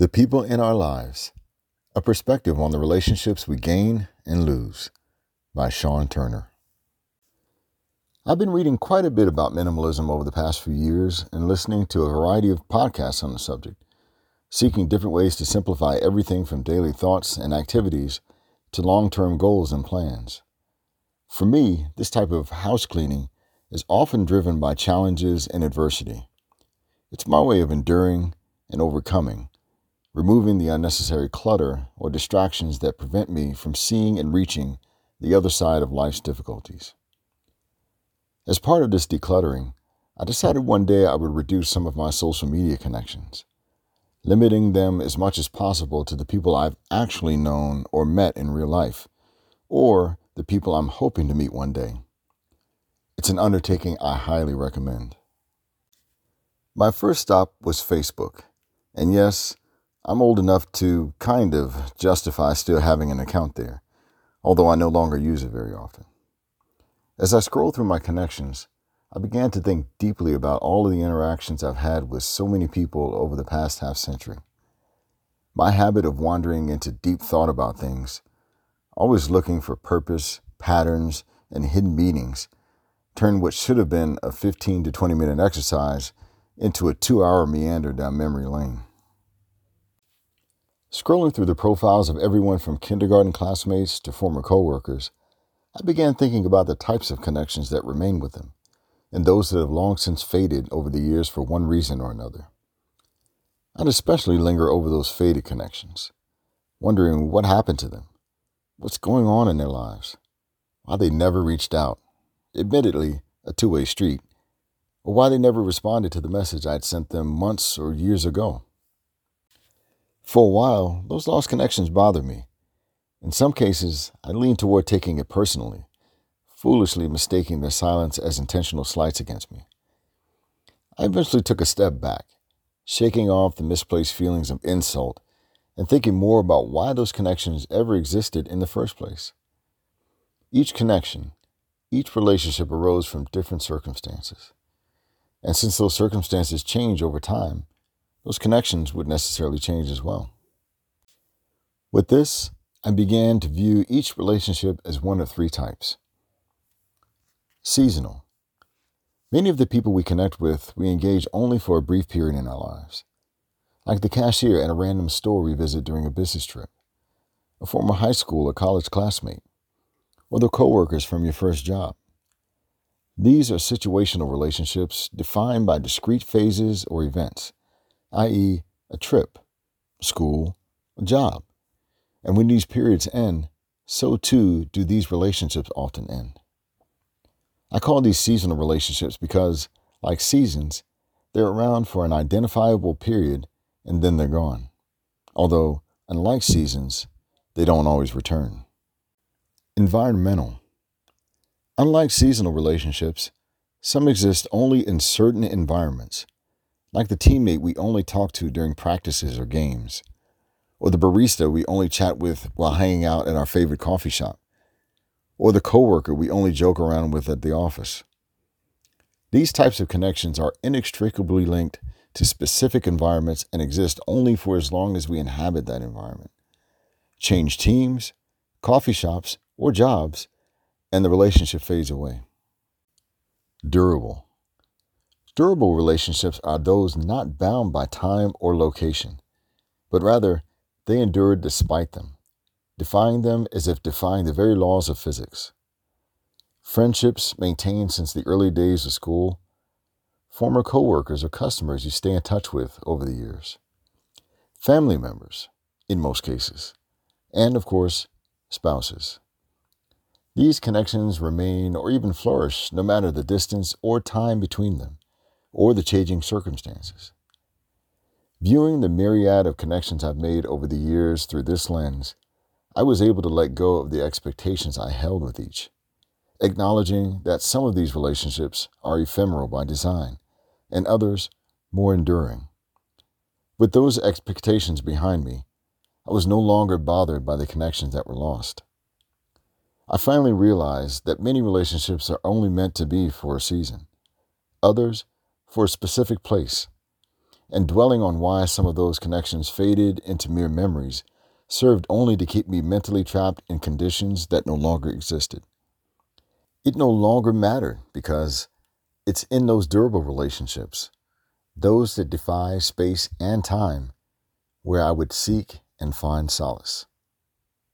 The People in Our Lives A Perspective on the Relationships We Gain and Lose by Sean Turner. I've been reading quite a bit about minimalism over the past few years and listening to a variety of podcasts on the subject, seeking different ways to simplify everything from daily thoughts and activities to long term goals and plans. For me, this type of house cleaning is often driven by challenges and adversity. It's my way of enduring and overcoming removing the unnecessary clutter or distractions that prevent me from seeing and reaching the other side of life's difficulties. As part of this decluttering, I decided one day I would reduce some of my social media connections, limiting them as much as possible to the people I've actually known or met in real life, or the people I'm hoping to meet one day. It's an undertaking I highly recommend. My first stop was Facebook, and yes, I'm old enough to kind of justify still having an account there, although I no longer use it very often. As I scrolled through my connections, I began to think deeply about all of the interactions I've had with so many people over the past half century. My habit of wandering into deep thought about things, always looking for purpose, patterns, and hidden meanings, turned what should have been a 15 to 20 minute exercise into a two hour meander down memory lane. Scrolling through the profiles of everyone from kindergarten classmates to former coworkers, I began thinking about the types of connections that remain with them and those that have long since faded over the years for one reason or another. I'd especially linger over those faded connections, wondering what happened to them, what's going on in their lives, why they never reached out, admittedly a two way street, or why they never responded to the message I'd sent them months or years ago. For a while, those lost connections bothered me. In some cases, I leaned toward taking it personally, foolishly mistaking their silence as intentional slights against me. I eventually took a step back, shaking off the misplaced feelings of insult and thinking more about why those connections ever existed in the first place. Each connection, each relationship arose from different circumstances. And since those circumstances change over time, those connections would necessarily change as well. With this, I began to view each relationship as one of three types. Seasonal. Many of the people we connect with, we engage only for a brief period in our lives, like the cashier at a random store we visit during a business trip, a former high school or college classmate, or the coworkers from your first job. These are situational relationships defined by discrete phases or events i.e., a trip, school, a job. And when these periods end, so too do these relationships often end. I call these seasonal relationships because, like seasons, they're around for an identifiable period and then they're gone. Although, unlike seasons, they don't always return. Environmental. Unlike seasonal relationships, some exist only in certain environments like the teammate we only talk to during practices or games, or the barista we only chat with while hanging out at our favorite coffee shop, or the coworker we only joke around with at the office. These types of connections are inextricably linked to specific environments and exist only for as long as we inhabit that environment. Change teams, coffee shops, or jobs, and the relationship fades away. Durable. Durable relationships are those not bound by time or location, but rather they endure despite them, defying them as if defying the very laws of physics. Friendships maintained since the early days of school, former coworkers or customers you stay in touch with over the years, family members, in most cases, and of course, spouses. These connections remain or even flourish no matter the distance or time between them or the changing circumstances. Viewing the myriad of connections I've made over the years through this lens, I was able to let go of the expectations I held with each, acknowledging that some of these relationships are ephemeral by design and others more enduring. With those expectations behind me, I was no longer bothered by the connections that were lost. I finally realized that many relationships are only meant to be for a season. Others for a specific place, and dwelling on why some of those connections faded into mere memories served only to keep me mentally trapped in conditions that no longer existed. It no longer mattered because it's in those durable relationships, those that defy space and time, where I would seek and find solace.